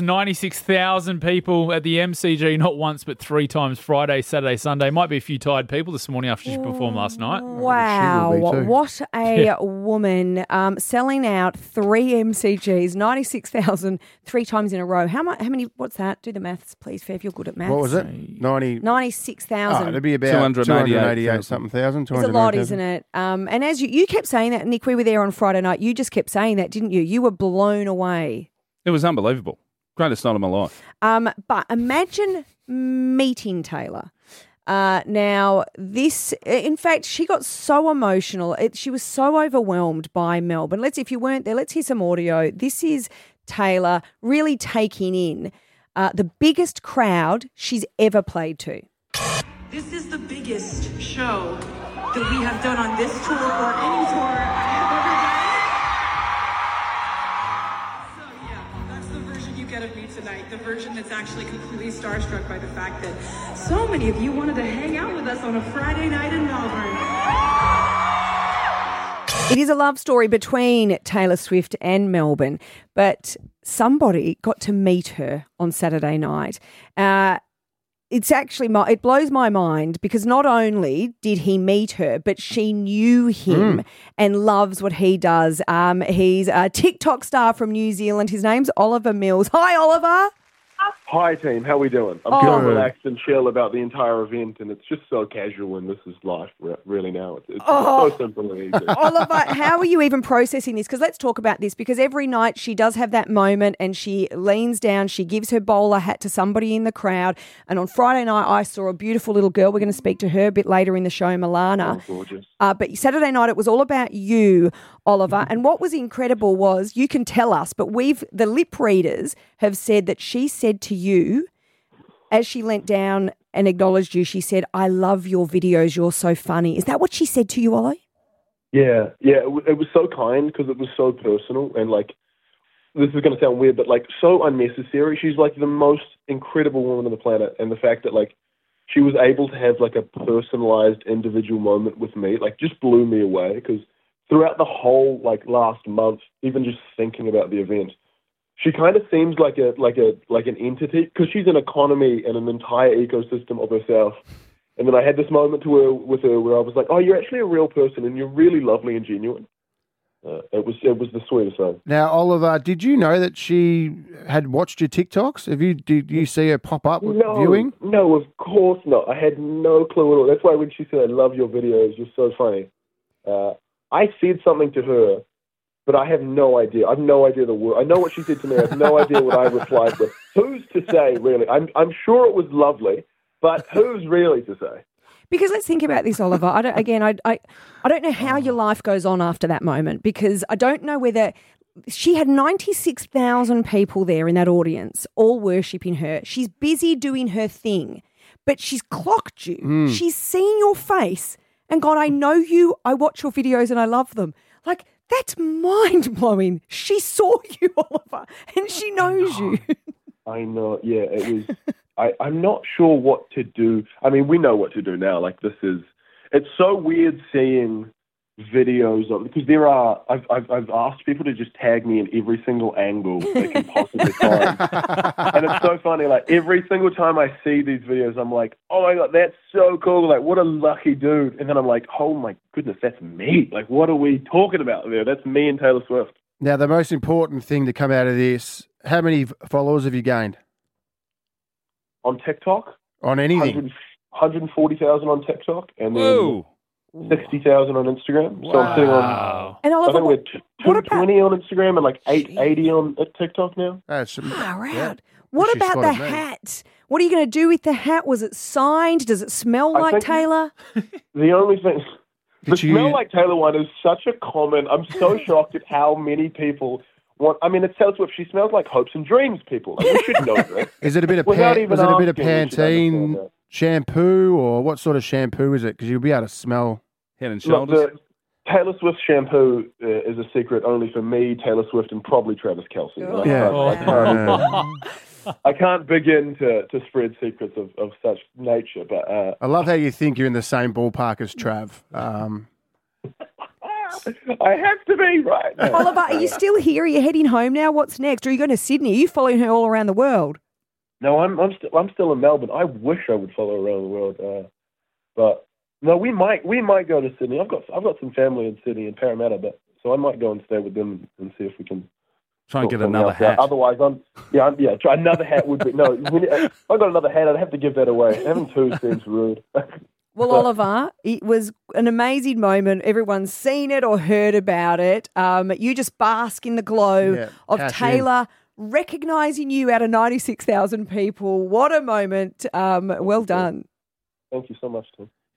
96,000 people at the MCG, not once but three times Friday, Saturday, Sunday. Might be a few tired people this morning after she performed last night. Wow, She will be too. what a woman um, selling out three MCGs, 96,000 three times in a row. How much? How many? What's that? Do the maths, please, Fev, if you're good at maths. What was it? 90. Oh, 96,000. it'd be about 288,000. 288 something thousand. It's a lot, isn't it? Um, and as you, you kept saying that, Nick, we were there on Friday night. You just kept saying that, didn't you? You were blown away. It was unbelievable. Greatest night of my life. Um, but imagine meeting Taylor. Uh, now, this, in fact, she got so emotional. It, she was so overwhelmed by Melbourne. Let's, if you weren't there, let's hear some audio. This is Taylor really taking in uh, the biggest crowd she's ever played to. This is the biggest show that we have done on this tour or any tour The version that's actually completely starstruck by the fact that so many of you wanted to hang out with us on a Friday night in Melbourne. It is a love story between Taylor Swift and Melbourne, but somebody got to meet her on Saturday night. Uh, it's actually my, it blows my mind because not only did he meet her, but she knew him and loves what he does. Um, he's a TikTok star from New Zealand. His name's Oliver Mills. Hi, Oliver. Hi team, how we doing? I'm Oh. feeling relaxed and chill about the entire event, and it's just so casual. And this is life, really. Now it's, it's Oh. so simple and easy. Oliver, how are you even processing this? Because let's talk about this. Because every night she does have that moment and she leans down, she gives her bowler hat to somebody in the crowd. And on Friday night, I saw a beautiful little girl. We're going to speak to her a bit later in the show, Milana. Oh, gorgeous. Uh, but Saturday night, it was all about you, Oliver. And what was incredible was you can tell us, but we've, the lip readers have said that she said to you, as she leant down and acknowledged you, she said, I love your videos. You're so funny. Is that what she said to you, Ollie? Yeah, yeah. It, w- it was so kind because it was so personal and like. This is going to sound weird, but like so unnecessary. She's like the most incredible woman on the planet, and the fact that like she was able to have like a personalized individual moment with me, like just blew me away. Because throughout the whole like last month, even just thinking about the event, she kind of seems like a like a like an entity because she's an economy and an entire ecosystem of herself. And then I had this moment to her with her where I was like, "Oh, you're actually a real person, and you're really lovely and genuine." Uh, it was it was the sweetest thing. Now, Oliver, did you know that she had watched your TikToks? Have you did you see her pop up with No, viewing? no, of course not. I had no clue at all. That's why when she said, "I love your videos, you're so funny," uh, I said something to her, but I have no idea. I have no idea the word. I know what she said to me. I have no idea what I replied with. Who's to say, really? I'm I'm sure it was lovely, but who's really to say? Because let's think about this, Oliver. I don't, again, I, I, I don't know how oh. your life goes on after that moment because I don't know whether she had 96,000 people there in that audience, all worshipping her. She's busy doing her thing, but she's clocked you. Hmm. She's seen your face and God, I know you, I watch your videos and I love them. Like, that's mind blowing. She saw you, Oliver, and she knows you. I know. Yeah, it was. I, I'm not sure what to do. I mean, we know what to do now. Like this is. It's so weird seeing videos of because there are. I've I've, I've asked people to just tag me in every single angle they can possibly find, and it's so funny. Like every single time I see these videos, I'm like, oh my god, that's so cool. Like what a lucky dude. And then I'm like, oh my goodness, that's me. Like what are we talking about there? That's me and Taylor Swift. Now, the most important thing to come out of this: how many followers have you gained On TikTok, on anything? 100 140,000 on TikTok, and then Whoa. 60,000 on Instagram. So I'm sitting on, Wow. And I Oliver, think we're what, t- what about- 220 on Instagram and like 880 on uh, TikTok now. That's Far yeah. What She about the me. hat? What are you going to do with the hat? Was it signed? Does it smell I like Taylor? The only thing, the Did you- smell like Taylor one is such a common. I'm so shocked at how many people want. I mean, it's Taylor Swift. She smells like hopes and dreams. People, like, we should know that. Is it a bit of Without pan- was it a bit of asking, we should Pantene understand that. Shampoo or what sort of shampoo is it? Because you'll be able to smell. Head and Look, shoulders. the Taylor Swift shampoo uh, is a secret only for me, Taylor Swift, and probably Travis Kelce. Oh, Yeah. I, can't, I can't begin to, to spread secrets of, of such nature, but uh, I love how you think you're in the same ballpark as Trav. Um, I have to be right. Oliver, are you still here? Are you heading home now? What's next? Are you going to Sydney? Are you following her all around the world? No, I'm I'm still I'm still in Melbourne. I wish I would follow around the world, uh, but no, we might we might go to Sydney. I've got I've got some family in Sydney in Parramatta, but so I might go and stay with them and see if we can Try and get another else out. hat. Otherwise, I'm yeah I'm, yeah. Try another hat would be no. If I got another hat, I'd have to give that away. Having two seems rude. Well, Oliver, it was an amazing moment. Everyone's seen it or heard about it. Um, you just bask in the glow Yeah, of Taylor in. Recognizing you out of 96,000 people. What a moment. Um, well done. Thank you so much, Tim.